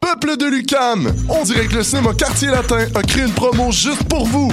Peuple de Lucam, on dirait que le cinéma Quartier Latin a créé une promo juste pour vous.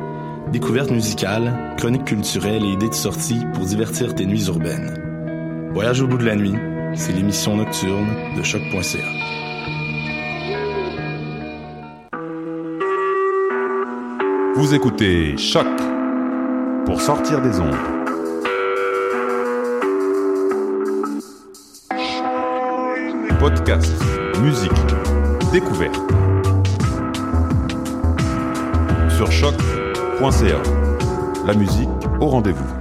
Découvertes musicales, chroniques culturelles et idées de sortie pour divertir tes nuits urbaines. Voyage au bout de la nuit, c'est l'émission nocturne de choc.ca. Vous écoutez Choc pour sortir des ondes. Podcast, musique, découverte. Sur choc.ca. La musique au rendez-vous.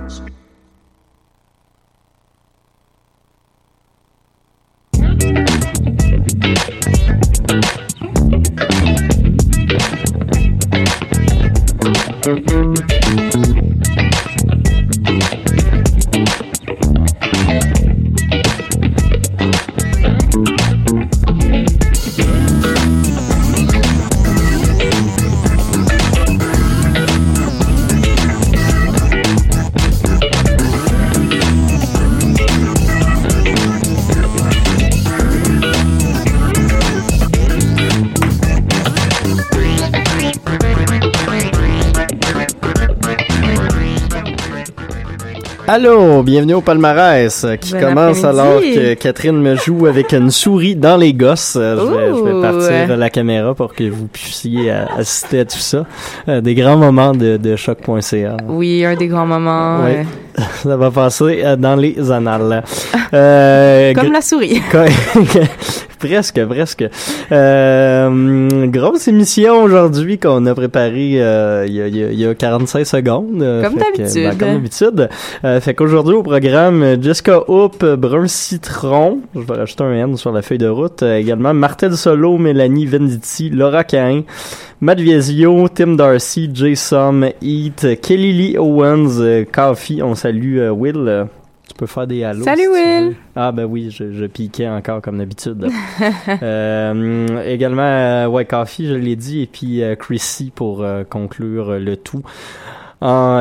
Allô, bienvenue au palmarès qui Bon commence alors que Catherine me joue avec une souris dans les gosses. Euh, Je vais, je vais partir la caméra pour que vous puissiez euh, assister à tout ça. Euh, des grands moments de, de choc.ca. Oui, un des grands moments. Oui. euh, Ça va passer dans les annales. Euh, comme la souris. presque, presque. Euh, grosse émission aujourd'hui qu'on a préparée euh, il y, a, il y a- il y a 45 secondes. euh, Comme d'habitude. ben, comme d'habitude. Euh, fait qu'aujourd'hui au programme, Jessica Hoop, Brun Citron, je vais rajouter un N sur la feuille de route, euh, également Martel Solo, Mélanie Venditti, Laura Cain, Matt Viesio, Tim Darcy, Jason Heat, Kelly Lee Owens, euh, Coffee, on salue Will. Peux faire des hallos. Salut, si Will. Ah ben oui, je, je piquais encore comme d'habitude. euh, également, euh, ouais, Coffee, je l'ai dit, et puis euh, Chrissy pour euh, conclure le tout. En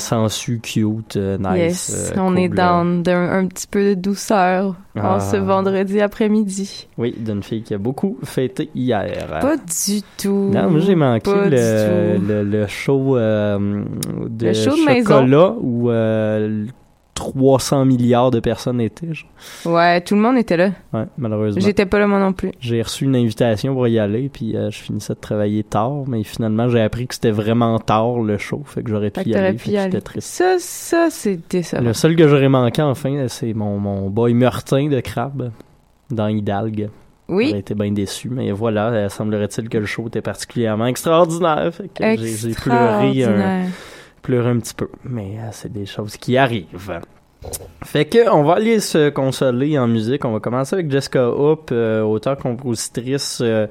sensu cute, nice. yes, on cool, est dans d'un un petit peu de douceur Ah. en ce vendredi après-midi. Oui, d'une fille qui a beaucoup fêté hier. Pas du tout. Non, moi j'ai manqué le, le, le show euh, de Le show de maison. chocolat euh, 300 milliards de personnes étaient. genre. Ouais, tout le monde était là. Ouais, malheureusement. J'étais pas là moi non plus. J'ai reçu une invitation pour y aller, puis euh, je finissais de travailler tard, mais finalement j'ai appris que c'était vraiment tard le show, fait que j'aurais pu que y aller, pu y aller. triste. Ça, ça, c'est décevant. Le seul que j'aurais manqué enfin, c'est mon, mon boy Meurtin de Crabe dans Hidalgue. J'aurais Oui, été bien déçu, mais voilà, euh, semblerait-il que le show était particulièrement extraordinaire, fait que j'ai- pleuré un. Pleurer un petit peu. Mais euh, c'est des choses qui arrivent. Fait que on va aller se consoler en musique. On va commencer avec Jessica Hoop, euh, auteure-compositrice euh,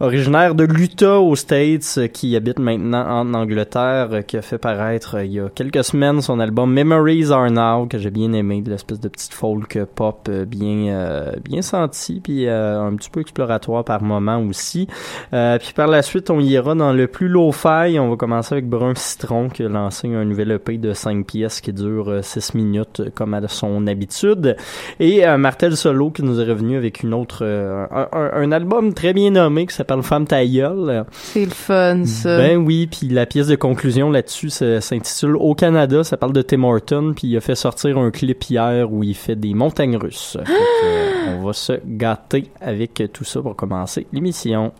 originaire de l'Utah aux States, euh, qui habite maintenant en Angleterre, euh, qui a fait paraître euh, il y a quelques semaines son album Memories Are Now, que j'ai bien aimé, de l'espèce de petite folk pop bien euh, bien senti, puis euh, un petit peu exploratoire par moment aussi. Euh, puis par la suite, on ira dans le plus low-fi. On va commencer avec Brun Citron, qui a lancé un nouvel EP de 5 pièces qui dure 6 minutes, comme à son habitude. Et Martel Solo, qui nous est revenu avec une autre un, un- un album très bien nommé qui s'appelle Femme ta gueule. C'est le fun, ça. Ben oui, puis la pièce de conclusion là-dessus ça s'intitule Au Canada, ça parle de Tim Horton, puis il a fait sortir un clip hier où il fait des montagnes russes. Fait que, euh, on va se gâter avec tout ça pour commencer l'émission.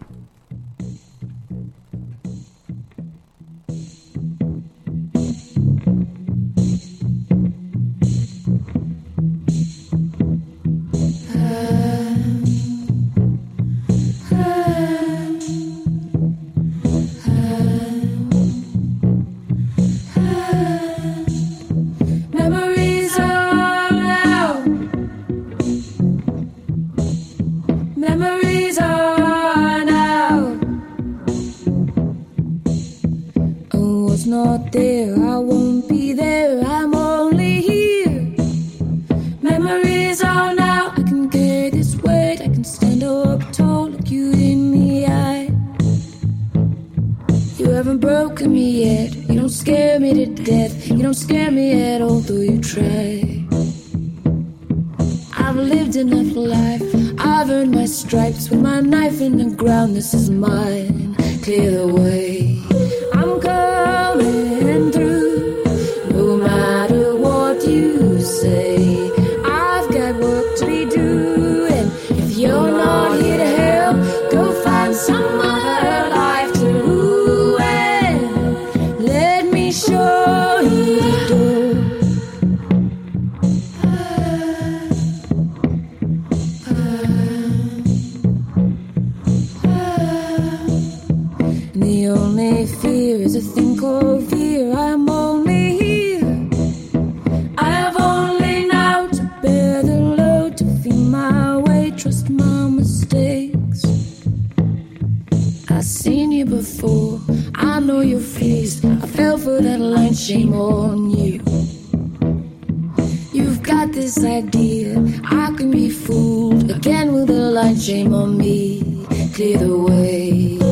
Shame on me. Clear the way.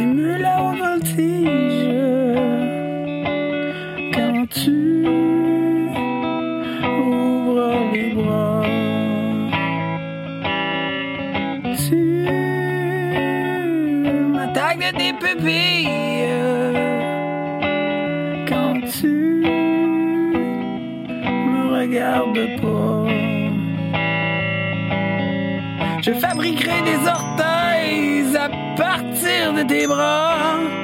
Simule voltige quand tu ouvres les bras. Tu m'attaques de tes pupilles quand tu me regardes pas. Je fabriquerai des orteils des bras.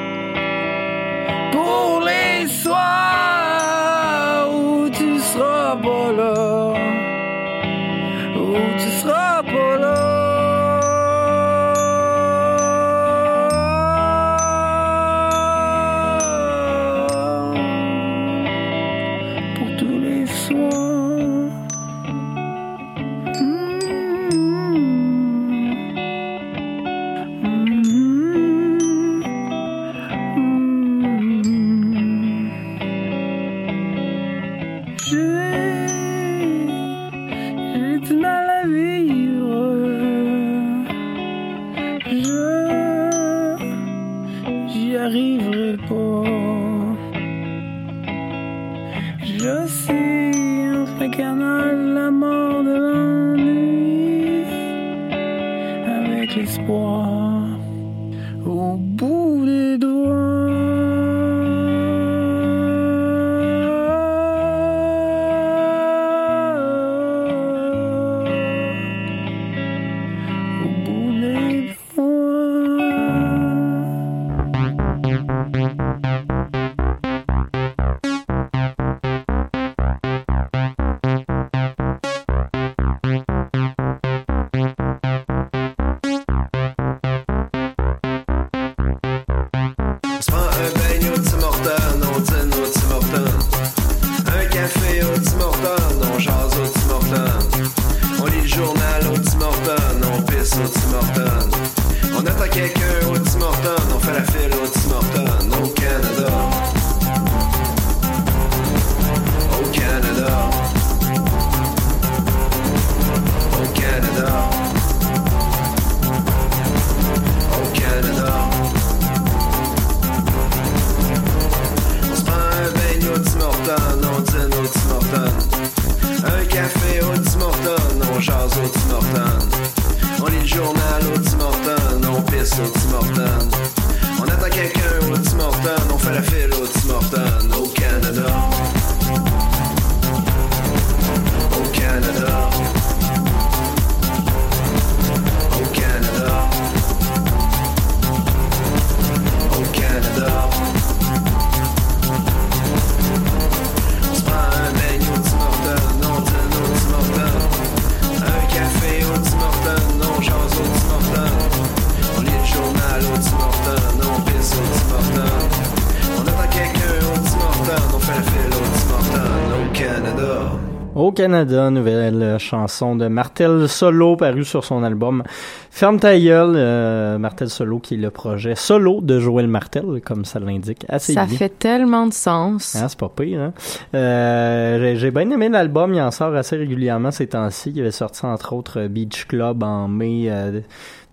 Canada, nouvelle chanson de Martel Solo parue sur son album Ferme ta gueule, euh, Martel Solo qui est le projet solo de Joël Martel, comme ça l'indique assez ça fait tellement de sens. Ah, c'est pas pire. Hein? Euh, J'ai bien aimé l'album, il en sort assez régulièrement ces temps-ci. Il avait sorti entre autres Beach Club en mai euh,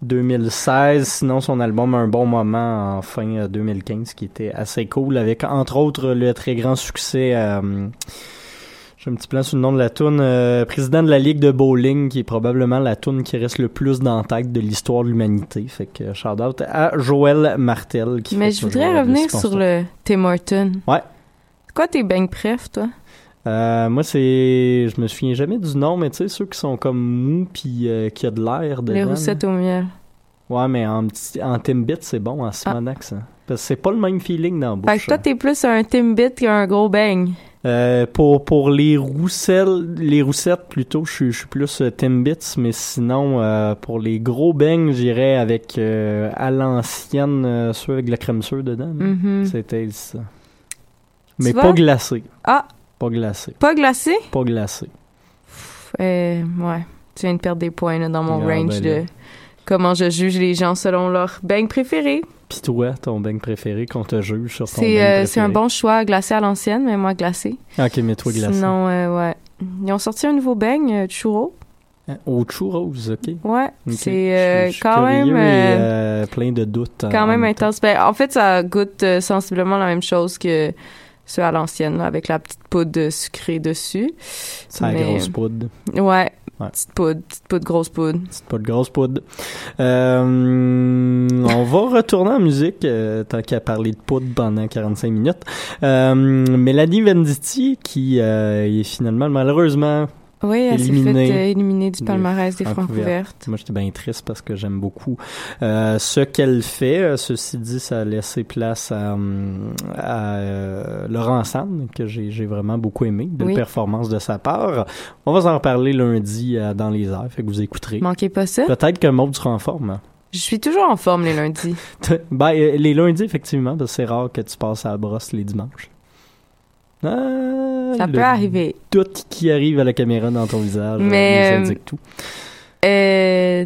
2016, sinon son album Un bon moment en fin euh, 2015 qui était assez cool avec entre autres le très grand succès... Euh, j'ai un petit plan sous le nom de la toune. euh, président de la Ligue de bowling, qui est probablement la toune qui reste le plus dans la tête de l'histoire de l'humanité. Fait que shout out à Joël Martel. Qui Mais je voudrais revenir sur le Tim Horton. Ouais. C'est quoi tes bangs préf, toi? Euh, moi, c'est. Je me souviens jamais du nom, mais tu sais, ceux qui sont comme mous puis euh, qui a de l'air dedans. Les roussettes au miel. Ouais, mais en, petit, en Timbit, c'est bon, en Simonax. hein. Parce que c'est pas le même feeling dans la bouche. Fait que toi, t'es plus un Timbit qu'un gros bang. Euh, pour, pour les rousselles, les roussettes plutôt, je suis- je suis plus euh, Timbits, mais sinon, euh, pour les gros beignes, j'irais avec euh, à l'ancienne, ceux avec de la crème sûre dedans. là. Mhm. C'était ça. Mais pas glacé. Ah, Pas glacé. pas glacé? Pas glacé. Ouais. Tu viens de perdre des points là, dans mon Ah, range ben de comment je juge les gens selon leur bang préféré. Pis toi, ton beigne préféré, qu'on te juge sur ton C'est beigne euh, préféré. c'est un bon choix, glacé à l'ancienne, mais moi glacé. Ok, mais toi glacé. Sinon, euh, ouais. Ils ont sorti un nouveau bang, euh, churro. Au churros, ok. Ouais, Ok. c'est euh, quand même et, euh, plein de doutes. quand même même intense. Ben, en fait, ça goûte euh, sensiblement la même chose que ceux à l'ancienne, avec la petite poudre sucrée dessus. C'est la grosse poudre. Ouais, Ouais. petite poudre, petite poudre, grosse poudre. C'est pas de grosse poudre. Euh, on va retourner en musique, euh, tant qu'à parler de poudre pendant 45 minutes. Euh, Mélanie Venditti, qui euh, est finalement, malheureusement, Oui, elle s'est Éliminée fait euh, éliminer du palmarès des Francouvertes. Francouvertes. Moi, j'étais bien triste parce que j'aime beaucoup euh, ce qu'elle fait. Euh, Ceci dit, ça a laissé place à, hum, à euh, Laurent Sand, que j'ai j'ai vraiment beaucoup aimé. Belle Oui. performance de sa part. On va en reparler lundi euh, dans les airs, fait que vous écouterez. Manquez pas ça. Peut-être que Maud sera en forme. Je suis toujours en forme les lundis. ben, les lundis, effectivement, parce que c'est rare que tu passes à la brosse les dimanches. Ah, Ça le peut arriver. Tout qui arrive à la caméra dans ton visage euh, Mais, nous euh, indique tout. Euh,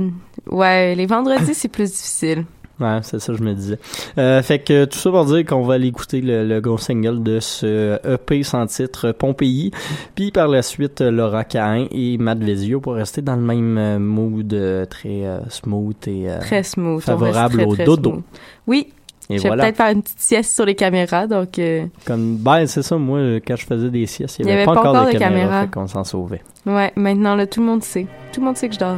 ouais, les vendredis, c'est plus difficile. Ouais, c'est ça, je me disais. Euh, fait que tout ça pour dire qu'on va aller écouter le, le gros single de ce EP sans titre Pompéi. Puis par la suite, Laura Cain et Matt Vezio pour rester dans le même mood très euh, smooth et euh, Très smooth. favorable très, au dodo. smooth. Oui, Et je vais voilà. peut-être faire une petite sieste sur les caméras, donc euh, Comme, ben, c'est ça, moi, quand je faisais des siestes, il n'y avait, avait pas, encore de caméra, caméra. fait qu'on s'en sauvait. ouais, maintenant là, tout le monde sait. Tout le monde sait que je dors.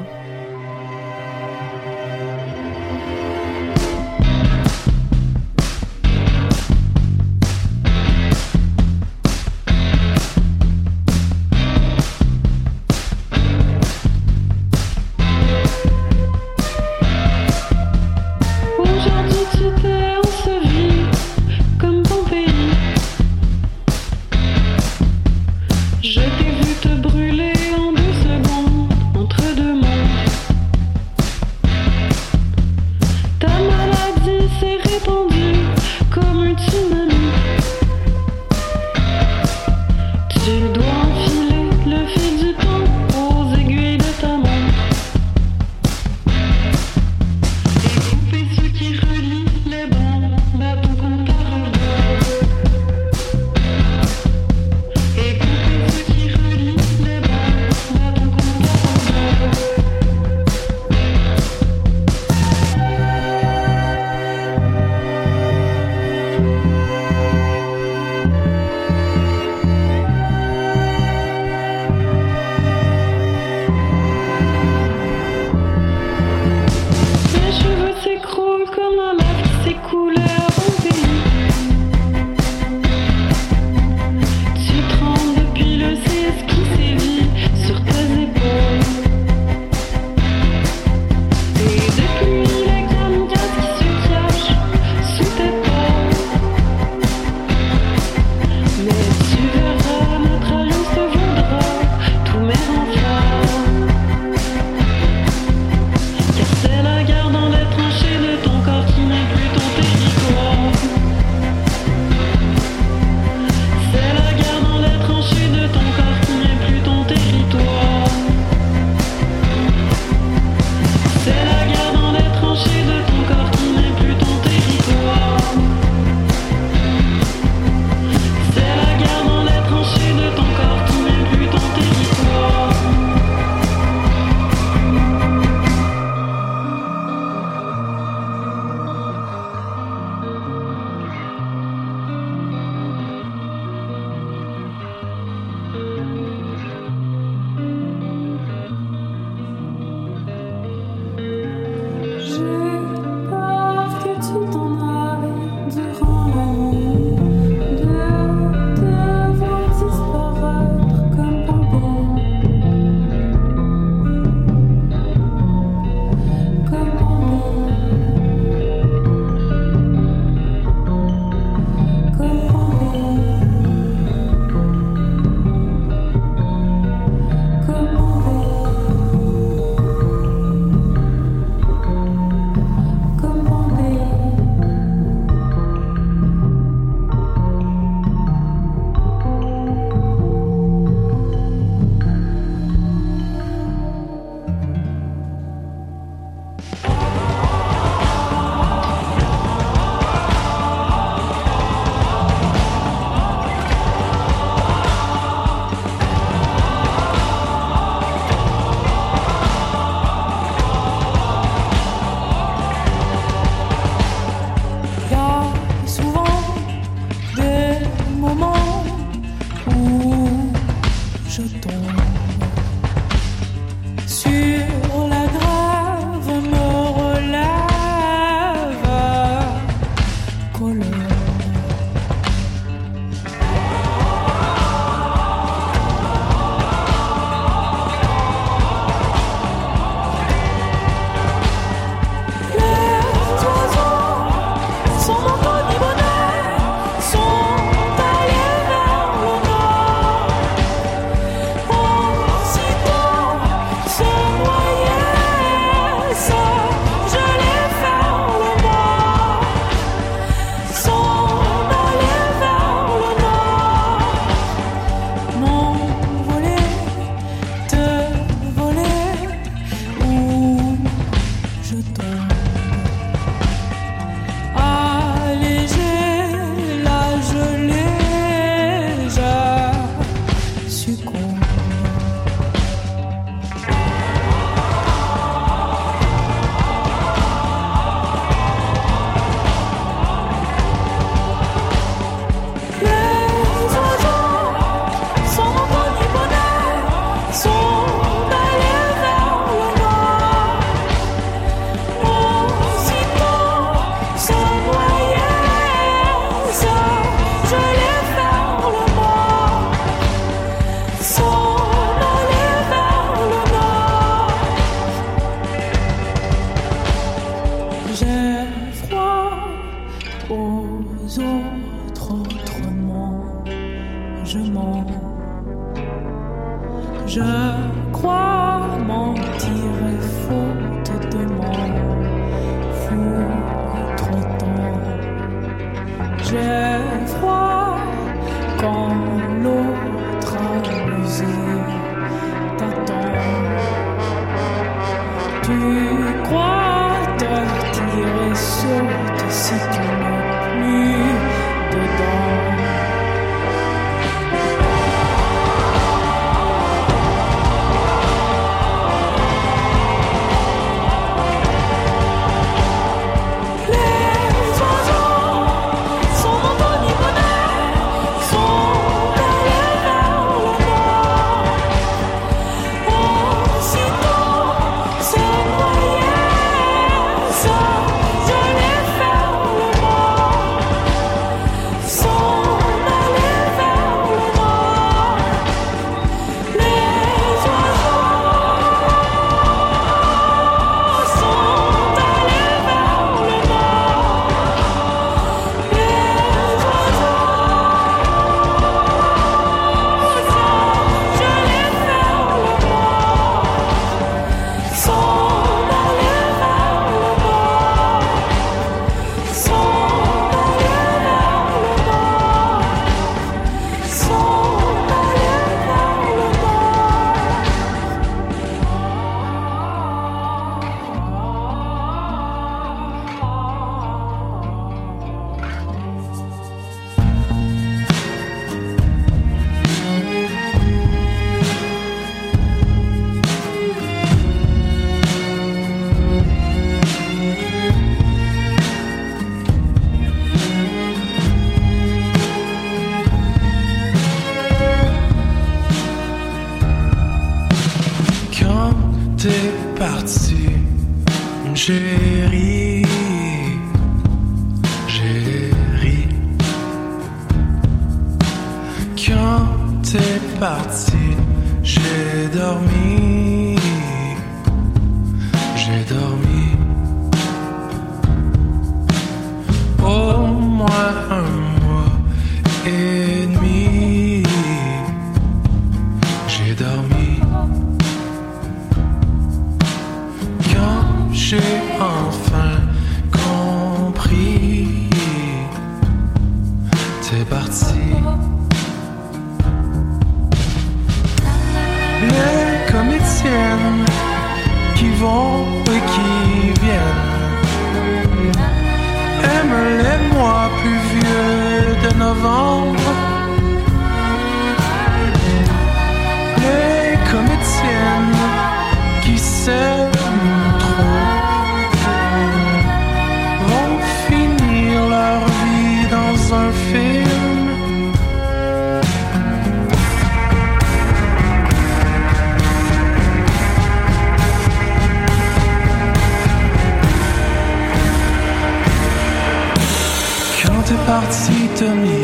Parti, t'as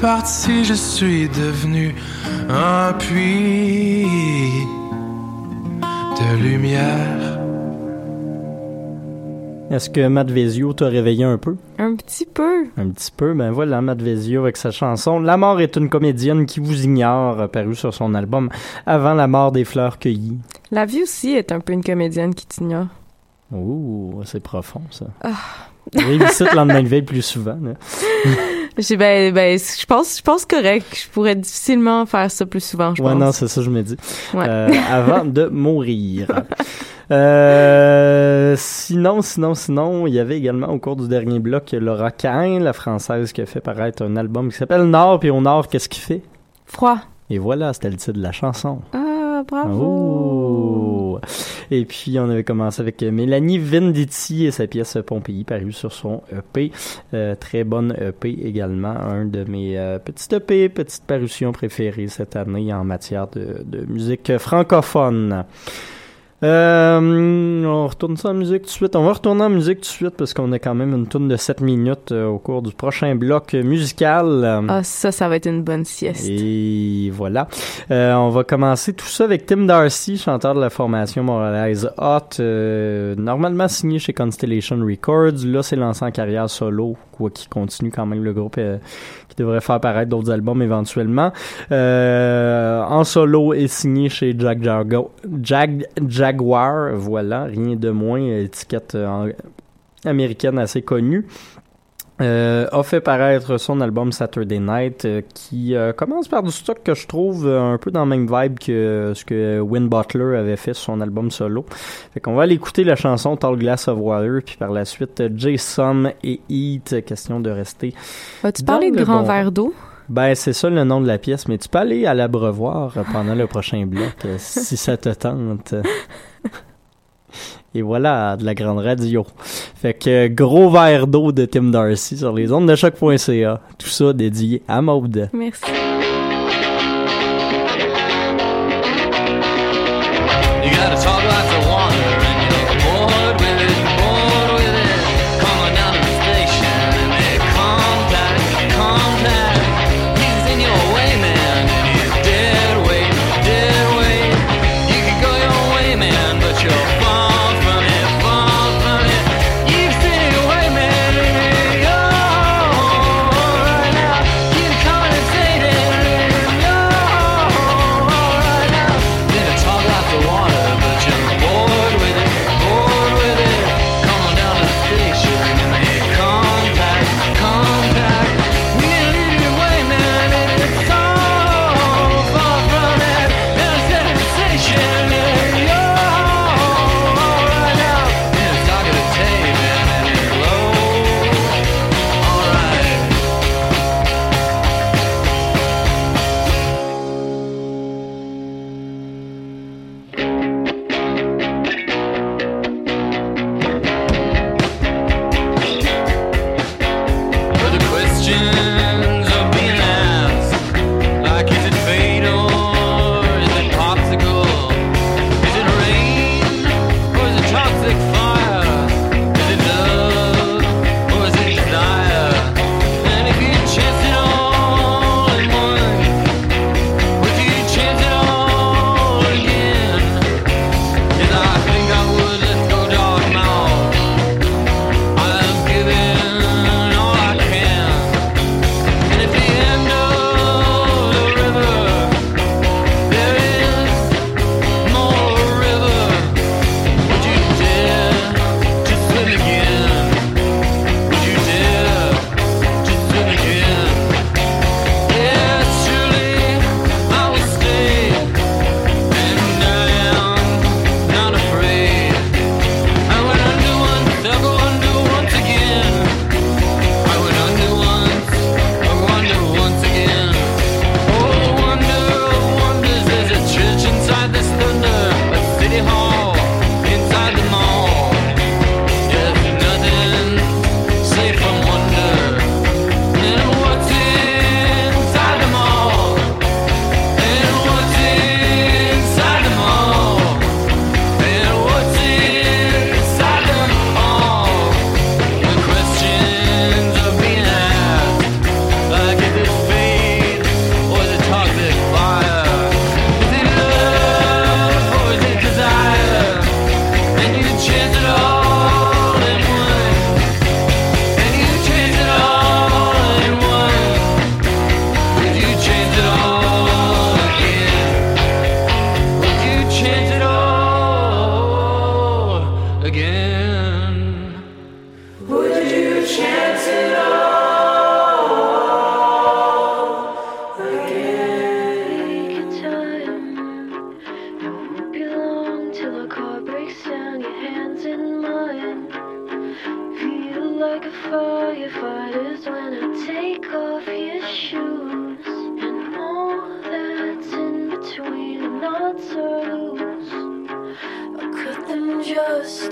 parti, je suis devenu un puits de lumière. Est-ce que Matt Vezio t'a réveillé un peu? Un petit peu. Un petit peu, ben voilà, Matt Vezio avec sa chanson La mort est une comédienne qui vous ignore, paru sur son album Avant la mort des fleurs cueillies. La vie aussi est un peu une comédienne qui t'ignore. Ouh, c'est profond ça. Ah. Ici le lendemain de veille plus souvent. là. J'ai ben, ben, je pense, je pense correct. Je pourrais difficilement faire ça plus souvent, je ouais, pense. non, c'est ça, je me dis. Ouais. Euh, avant de mourir. Euh, sinon, sinon, sinon, il y avait également au cours du dernier bloc Laura Cain, la française, qui a fait paraître un album qui s'appelle Nord, puis au Nord, qu'est-ce qu'il fait? Froid. Et voilà, c'était le titre de la chanson. Ah, Oh. Et puis, on avait commencé avec Mélanie Venditti et sa pièce Pompéi, parue sur son EP. Euh, très bonne EP également. Un de mes euh, EP, petites parutions préférées cette année en matière de, de musique francophone. Euh, on retourne ça en musique tout de suite. On va retourner en musique tout de suite parce qu'on a quand même une tourne de 7 minutes euh, au cours du prochain bloc musical. Ah, ça, ça va être une bonne sieste. Et voilà. Euh, on va commencer tout ça avec Tim Darcy, chanteur de la formation montréalaise Hot, euh, normalement signé chez Constellation Records. Là, c'est lancé en carrière solo, quoi qu'il continue quand même le groupe euh, qui devrait faire paraître d'autres albums éventuellement. Euh, en solo est signé chez Jack Jargo, Jag, Jaguar, voilà, rien de moins, étiquette euh, en- américaine assez connue. Euh, a fait paraître son album Saturday Night euh, qui euh, commence par du stock que je trouve euh, un peu dans la même vibe que euh, ce que Win Butler avait fait sur son album solo. Fait qu'on va aller écouter la chanson Tall Glass of Water puis par la suite euh, Jason et Heat, question de rester. As-tu parlé de le grand bon- verre d'eau? Ben c'est ça le nom de la pièce, mais tu peux aller à l'abreuvoir pendant le prochain bloc euh, si ça te tente. Et voilà, de la grande radio. Fait que gros verre d'eau de Tim Darcy sur les ondes de choc.ca. Tout ça dédié à Maude. Merci.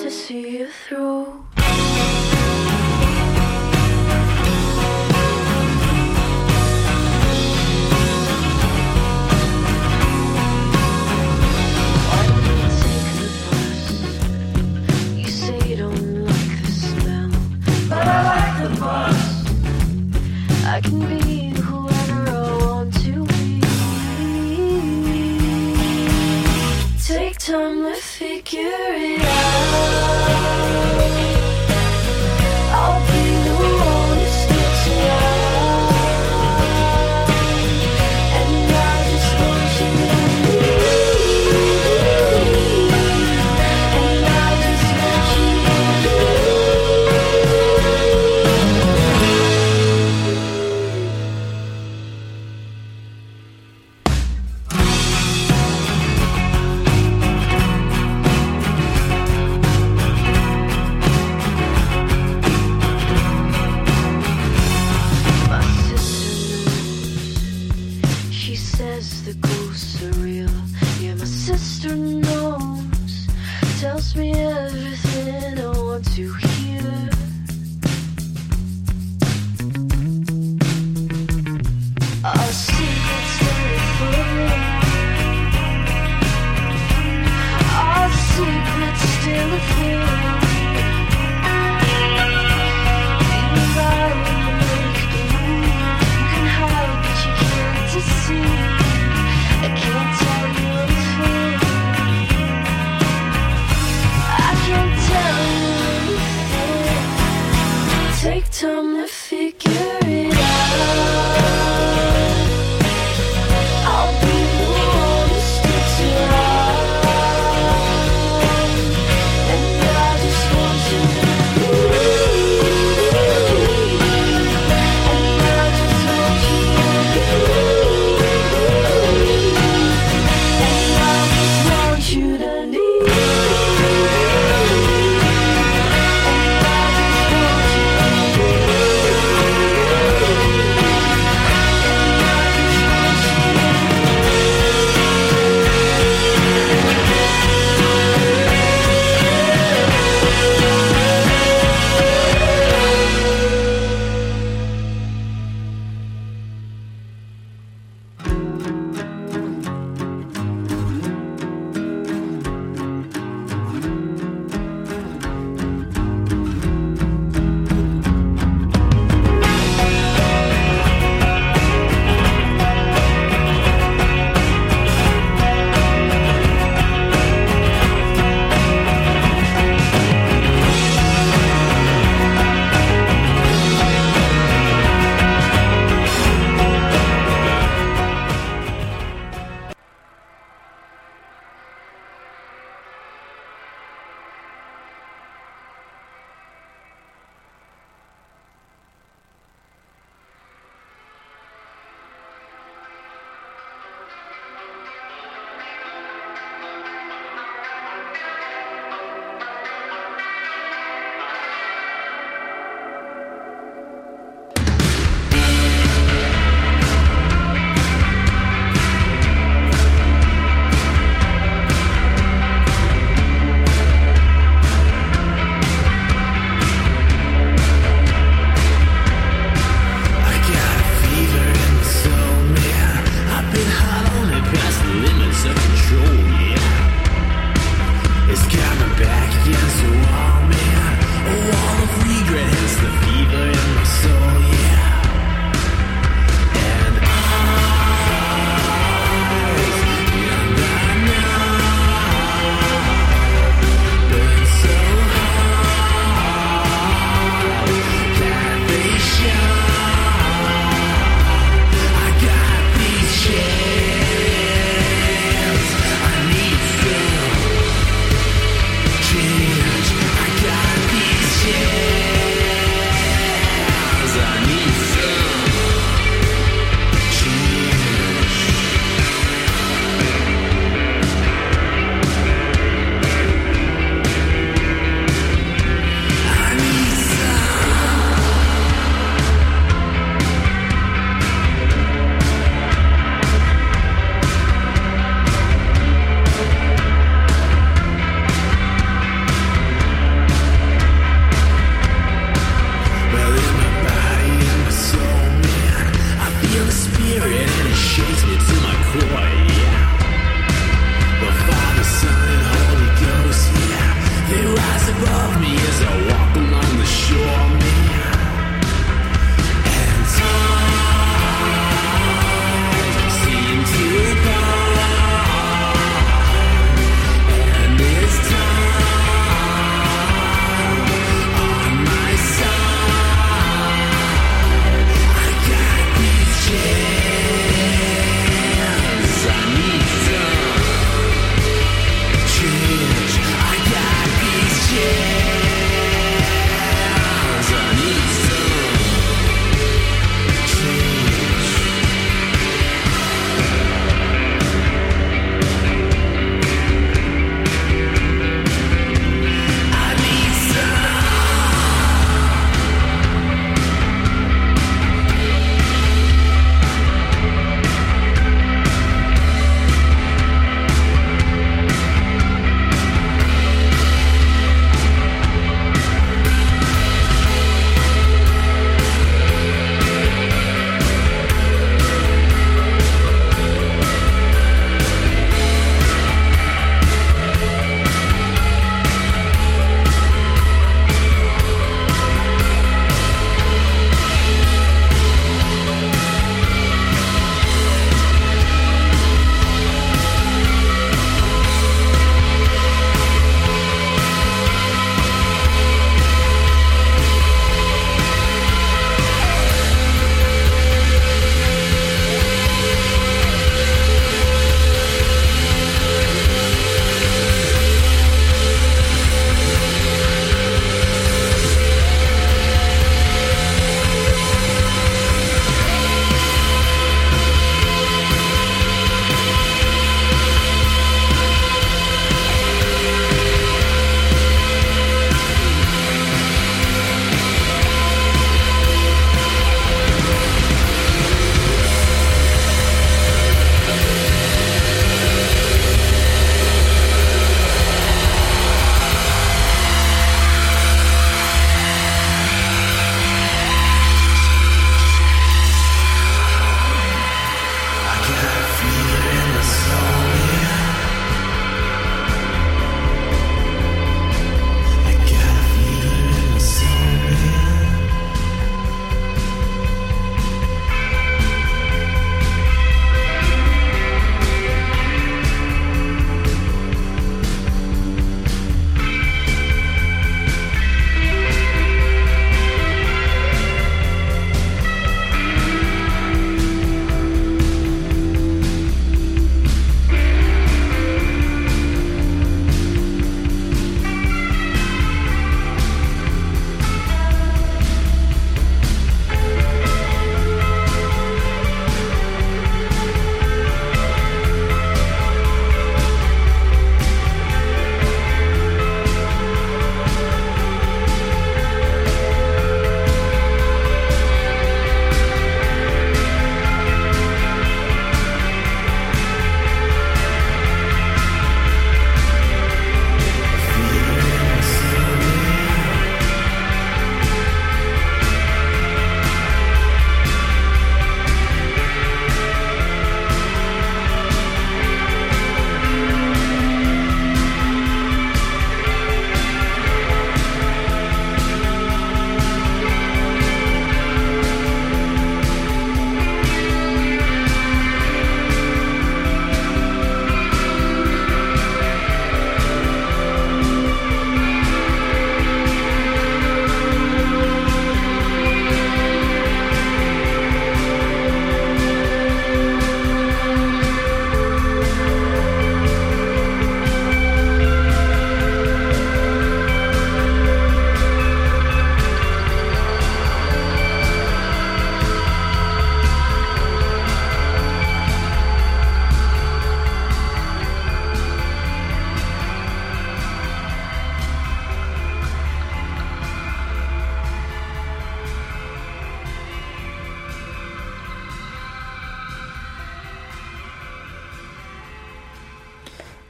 To see you through.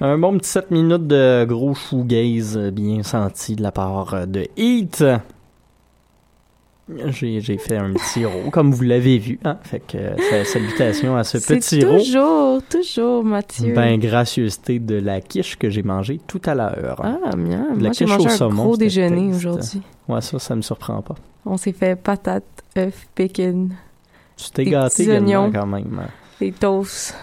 Un bon petit 7 minutes de gros shoegaze bien senti de la part de Heat. J'ai fait un petit héros, comme vous l'avez vu. Hein? Fait que euh, salutations à ce petit héros. toujours, toujours, Mathieu. Ben, gracieuseté de la quiche que j'ai mangée tout à l'heure. Ah. De la Moi, quiche mangé au un saumon, gros déjeuner aujourd'hui. Ouais, ça, ça me surprend pas. On s'est fait patates, œufs, bacon, Tu t'es gâté également oignons. quand même. hein. des toasts.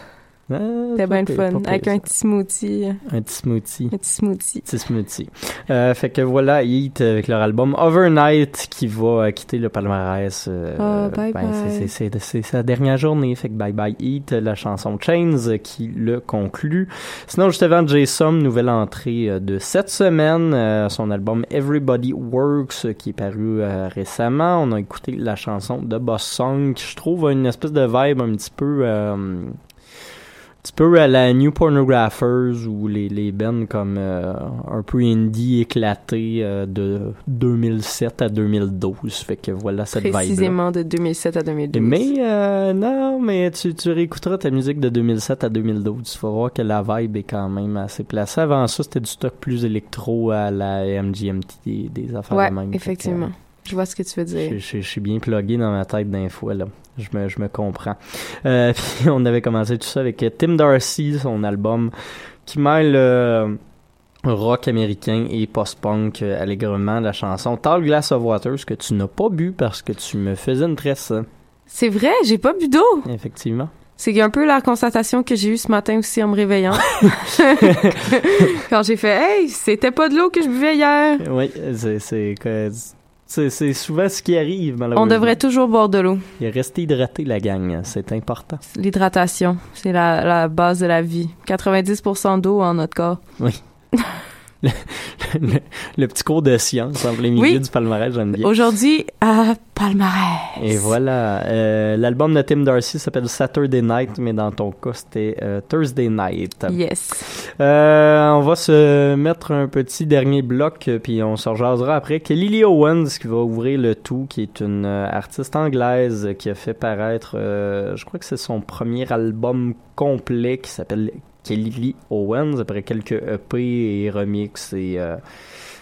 Ah, C'était bien le fun. Avec un petit smoothie. Un petit smoothie. Un petit smoothie. Petit smoothie. Euh, fait que voilà, Heat avec leur album Overnight qui va euh, quitter le palmarès. euh, Ah, bye ben, bye. c'est- sa dernière journée. Fait que Bye Bye Heat, la chanson Chains euh, qui le conclut. Sinon, juste avant, Jason, nouvelle entrée euh, de cette semaine. euh, son album Everybody Works euh, qui est paru euh, récemment. On a écouté la chanson de Boss Song qui je trouve a une espèce de vibe un petit peu... euh, petit peu à la New Pornographers ou les, les bands comme euh, un peu indie éclaté euh, de 2007 à 2012. Fait que voilà cette vibe Précisément de 2007 à 2012. Mais euh, non, mais tu, tu réécouteras ta musique de 2007 à 2012. Tu vas voir que la vibe est quand même assez placée. Avant ça, c'était du stock plus électro à la MGMT, des, des affaires Ouais, de même. Fait que, effectivement. Je vois ce que tu veux dire. je- je suis bien plugué dans ma tête d'un fois, là. Je me, je me comprends. Euh, puis on avait commencé tout ça avec euh, Tim Darcy, son album qui mêle euh, rock américain et post-punk euh, allègrement. La chanson Tall Glass of Water, ce que tu n'as pas bu parce que tu me faisais une tresse. C'est vrai, j'ai pas bu d'eau. Effectivement. C'est un peu la constatation que j'ai eue ce matin aussi en me réveillant. Quand j'ai fait Hey, c'était pas de l'eau que je buvais hier. Oui, c'est- c'est souvent ce qui arrive, malheureusement. On devrait toujours boire de l'eau. Et rester hydraté, la gang, c'est important. L'hydratation, c'est la, la base de la vie. 90% d'eau en notre corps. Oui. le, le- le petit cours de science en plein milieu Oui. du palmarès, j'aime bien. Aujourd'hui, à Palmarès. Et voilà, euh, l'album de Tim Darcy s'appelle Saturday Night, mais dans ton cas, c'était euh, Thursday Night. Yes. Euh, on va se mettre un petit dernier bloc, puis on se rejasera après. Que Lily Owens qui va ouvrir le tout, qui est une artiste anglaise qui a fait paraître, je crois que c'est son premier album complet qui s'appelle Kelly Owens, après quelques EP et remix et euh,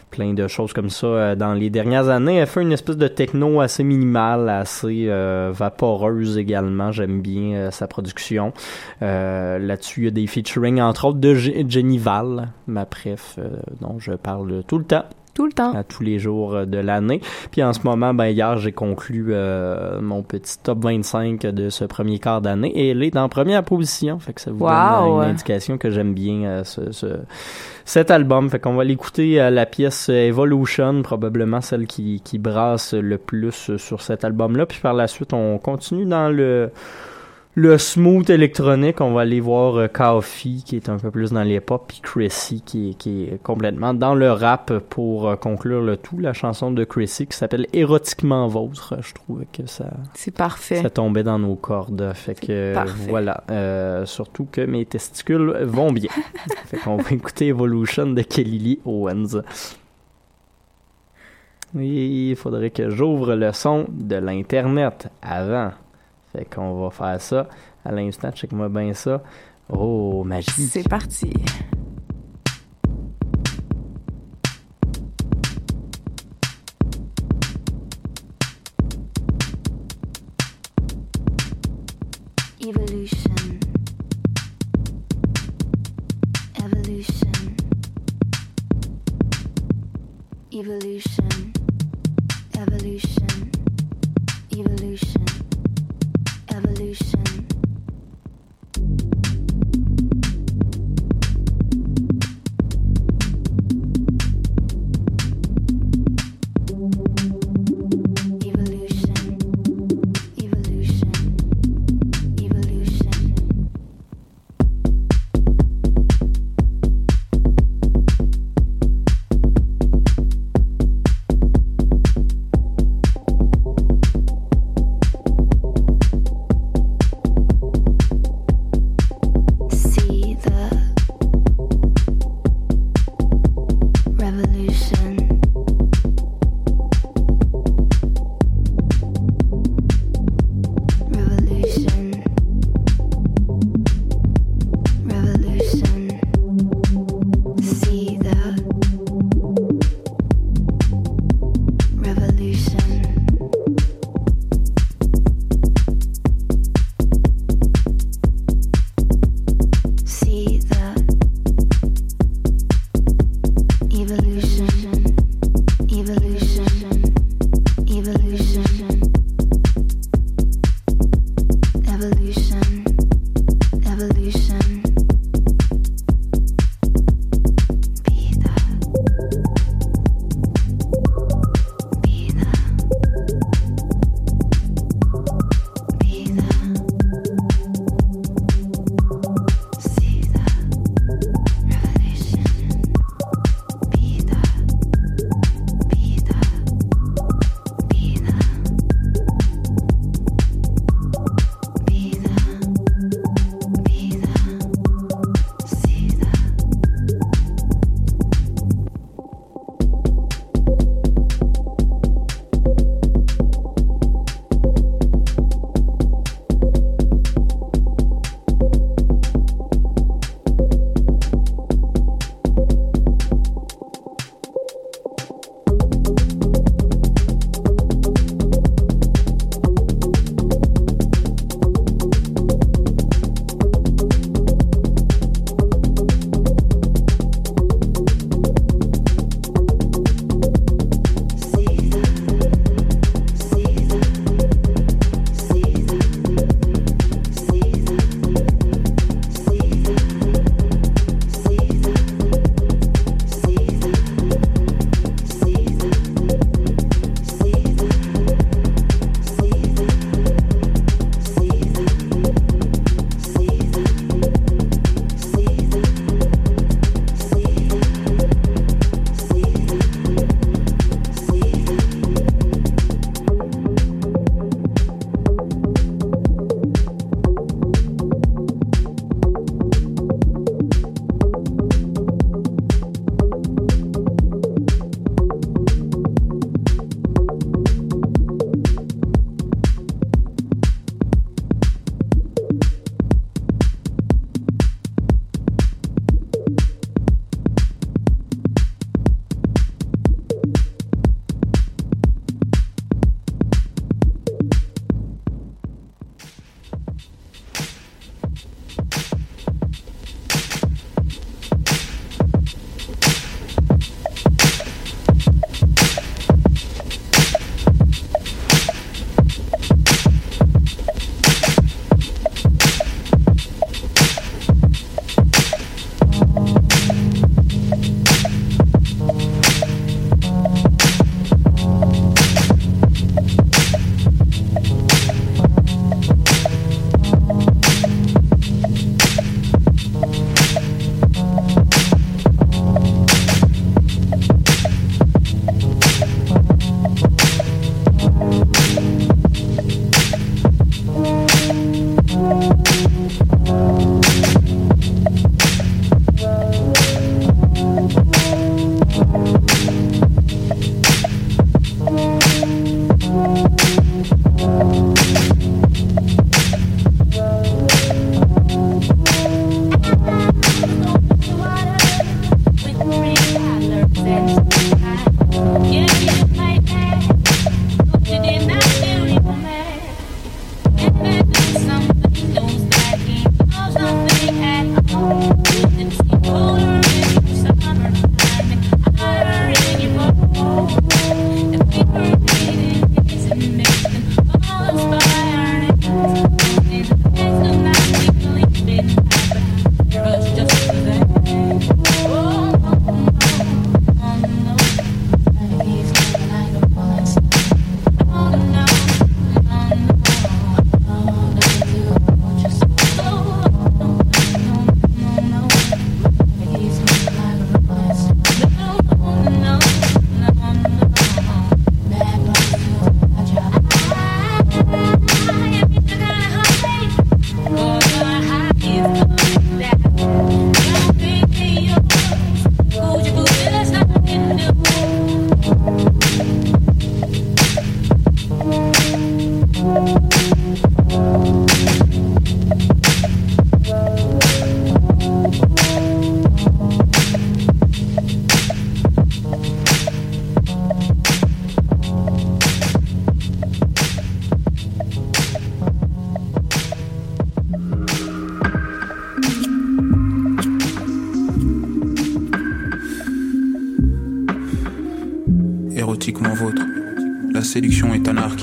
plein de choses comme ça euh, dans les dernières années. Elle fait une espèce de techno assez minimale, assez euh, vaporeuse également. J'aime bien sa production. Là-dessus, il y a des featuring, entre autres, de Jenny Val, ma préf, dont je parle tout le temps. Tout le temps. À tous les jours euh, de l'année. Puis en ce moment, ben hier, j'ai conclu euh, mon petit top 25 de ce premier quart d'année et elle est en première position. Fait que ça vous Wow. donne euh, une indication que j'aime bien euh, ce, ce- cet album. Fait qu'on va l'écouter à la pièce Evolution, probablement celle qui, qui brasse le plus euh, sur cet album-là. Puis par la suite, on continue dans le le smooth électronique, on va aller voir euh, Coffee qui est un peu plus dans les pop, puis Chrissy qui est, qui est complètement dans le rap pour euh, conclure le tout. La chanson de Chrissy qui s'appelle Érotiquement Vôtre, je trouvais que ça, C'est parfait. ça tombait dans nos cordes. Fait que parfait. voilà, Euh, surtout que mes testicules vont bien. fait qu'on va écouter Evolution de Kelly Lee Owens. Et il faudrait que j'ouvre le son de l'Internet avant. Fait qu'on va faire ça à l'instant. Check-moi bien ça. Oh, magie. C'est parti.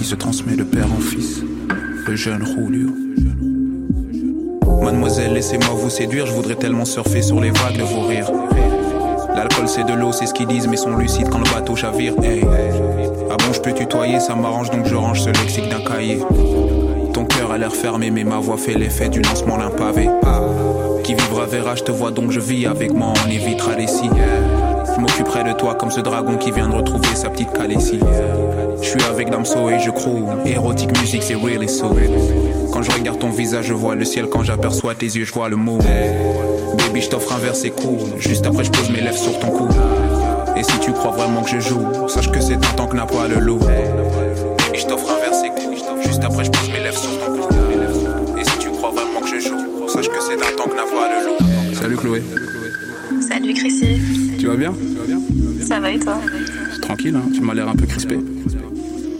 Se transmet de père en fils. le jeune Julio. Mademoiselle, laissez-moi vous séduire, je voudrais tellement surfer sur les vagues de vos rires. L'alcool c'est de l'eau, c'est ce qu'ils disent, mais sont lucides quand le bateau chavire. Ah bon, je peux tutoyer, ça m'arrange donc je range ce lexique d'un cahier. Ton cœur a l'air fermé, mais ma voix fait l'effet du lancement d'un pavé. Ah. Qui vivra verra, je te vois donc je vis avec moi, on évitera les si. Je m'occuperai de toi comme ce dragon qui vient de retrouver sa petite Khaleesi. Je suis avec Damso et je croule. Érotique musique, c'est really so. Quand je regarde ton visage, je vois le ciel. Quand j'aperçois tes yeux, je vois le mot. Baby, je t'offre un verre, c'est cool. Juste après, je pose mes lèvres sur ton cou. Et si tu crois vraiment que je joue, sache que c'est un temps que n'a pas le loup. Baby, je t'offre un verre, c'est cool. Juste après, je pose mes lèvres sur ton cou. Et si tu crois vraiment que je joue, sache que c'est un temps que n'a pas le loup. Salut Chloé. Salut Chrissy, Tu vas bien? Ça va et toi? Tranquille, hein tu m'as l'air un peu crispé.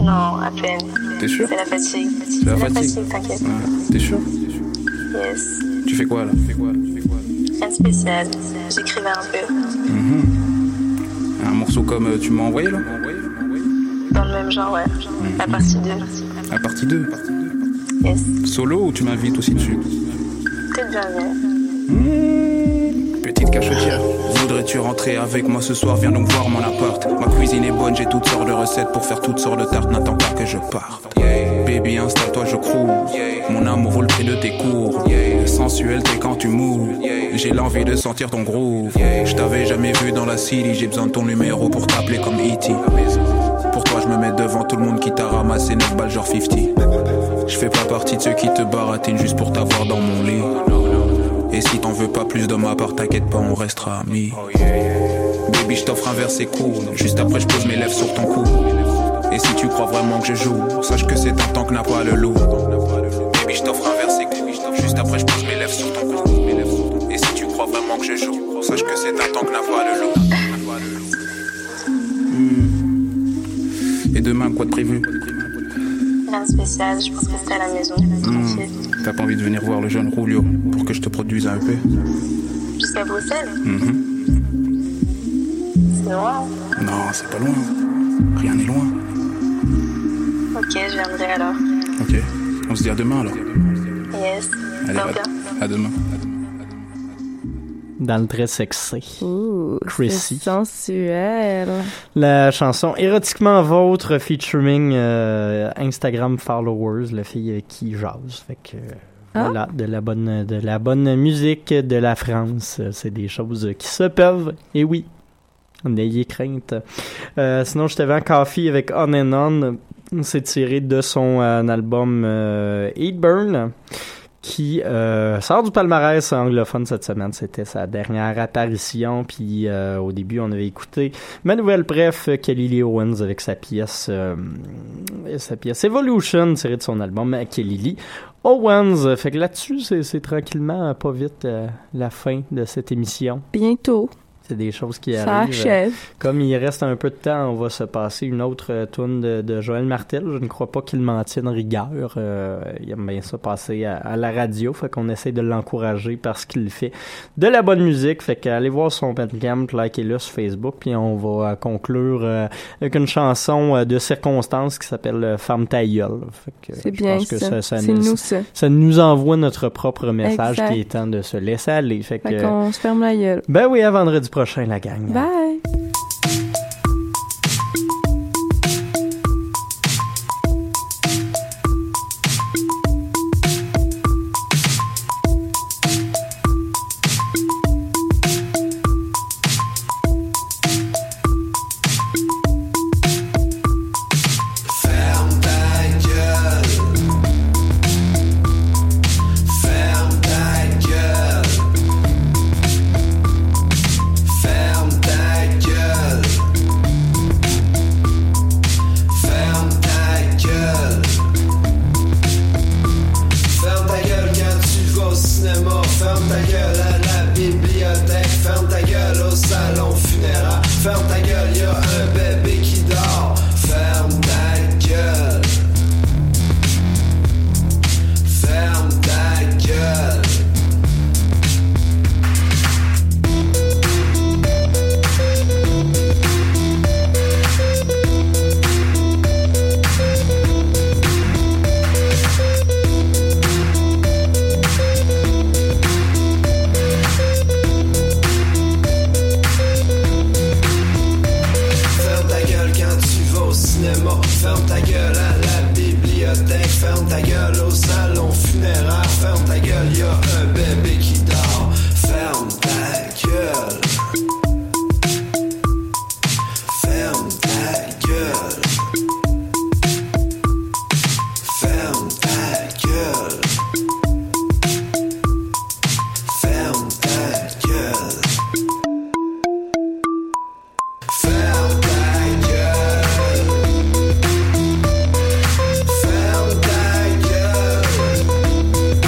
Non, à peine. T'es sûr? C'est la fatigue. C'est la fatigue. t'inquiète. T'es sûr? Yes. Tu fais quoi là? Rien de spécial. J'écrivais un peu. Mhm. Un morceau comme euh, tu m'as envoyé là? Dans le même genre, ouais. La partie 2. La partie 2 Yes. Solo ou tu m'invites aussi dessus? T'es bien venu. Petite cachetière. Voudrais-tu rentrer avec moi ce soir? Viens donc voir mon appart. Ma cuisine est bonne, j'ai toutes sortes de recettes pour faire toutes sortes de tartes. N'attends pas que je parte. Baby, installe-toi, je croule. Mon amour vaut le prix de tes cours. Sensuel, t'es quand tu moves. J'ai l'envie de sentir ton groove. Je t'avais jamais vu dans la city. J'ai besoin de ton numéro pour t'appeler comme E.T. Pour toi, je me mets devant tout le monde qui t'a ramassé 9 balles genre 50. Je fais pas partie de ceux qui te baratinent juste pour t'avoir dans mon lit. Et si t'en veux pas plus de ma part, t'inquiète pas, on restera amis. Baby, je t'offre un verre, c'est cool. Juste après, je pose mes lèvres sur ton cou. Et si tu crois vraiment que je joue, sache que c'est un temps que n'a pas le loup. Baby, je t'offre un verre, c'est cool. Juste après, je pose mes lèvres sur ton cou. Et si tu crois vraiment que je joue, sache que c'est un temps que n'a pas le loup. Hmm. Et demain, quoi de prévu? Spécial. Je pense rester à la maison. Tranquille. T'as pas envie de venir voir le jeune Julio pour que je te produise un EP Jusqu'à Bruxelles? Mhm. C'est loin. Non, c'est pas loin. Rien n'est loin. Ok, je viendrai alors. Ok. On se dit à demain alors. Yes. Allez, à, bien. à demain. Dans le très sexy. Chrissy. Sensuel. La chanson Érotiquement Vôtre featuring euh, Instagram followers, la fille avec qui jase. Fait que Ah. voilà, de la bonne de la bonne musique de la France, c'est des choses qui se peuvent. Et oui, n'ayez crainte. Euh, sinon, je t'avais en coffee avec On and On. C'est tiré de son euh, album euh, Eatburn qui euh, sort du palmarès anglophone cette semaine. C'était sa dernière apparition. Puis euh, au début, on avait écouté ma nouvelle bref Kelly Lee Owens avec sa pièce euh, sa pièce Evolution tirée de son album Kelly Lee Owens. Fait que là-dessus, c'est tranquillement, pas vite, euh, la fin de cette émission. Bientôt. C'est des choses qui Ça arrivent. achève. Comme il reste un peu de temps, on va se passer une autre euh, tune de, de Joël Martel. Je ne crois pas qu'il m'en tienne rigueur. Euh, il aime bien ça passer à, à la radio. Fait qu'on essaie de l'encourager parce qu'il fait de la bonne musique. Fait qu'allez voir son bandcamp, likez-le sur Facebook. Puis on va euh, conclure euh, avec une chanson euh, de circonstance qui s'appelle euh, Femme ta gueule. Fait que, C'est bien pense que ça. ça, nous, ça. ça nous envoie notre propre message Exact. qui est temps de se laisser aller. Fait Fait qu'on se ferme la gueule. ben oui, à vendredi prochain, la gang. Bye!